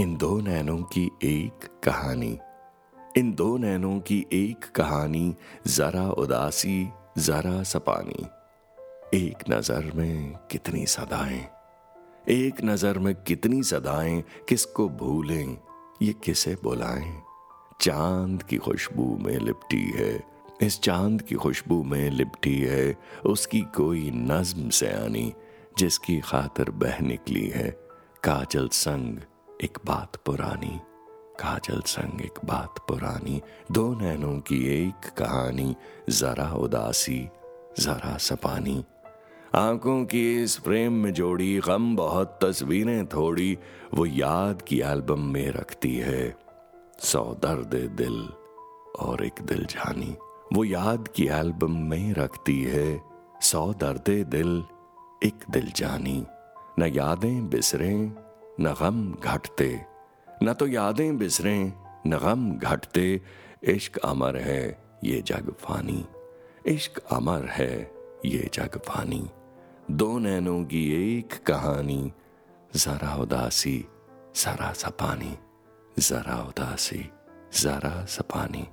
इन दो नैनों की एक कहानी। इन दो नैनों की एक कहानी, जरा उदासी, जरा सपानी। एक नज़र में कितनी सदाएँ, एक नज़र में कितनी सदाएँ, किसको भूलें, ये किसे बुलाएँ? चाँद की खुशबू में लिपटी है, इस चाँद की खुशबू में लिपटी है, उसकी कोई नज्म से आनी, जिसकी खातर बह निकली है, काजल संग एक बात पुरानी, काजल संग एक बात पुरानी, दो नैनों की एक कहानी, जरा उदासी, जरा सपानी। आँखों की इस प्रेम में जोड़ी, गम बहुत, तस्वीरें थोड़ी, वो याद की एल्बम में रखती है। सौ दर्द दिल और एक दिल जानी, वो याद की एल्बम में रखती है। सौ दर्द दिल, एक दिल जानी, न यादें बिसरें न गम घटते। न तो यादें बिसरे, न गम घटते। इश्क अमर है, ये जग फानी। इश्क अमर है, ये जग फानी। दो नैनों की एक कहानी, जरा उदासी, जरा सपानी। जरा उदासी, जरा सपानी।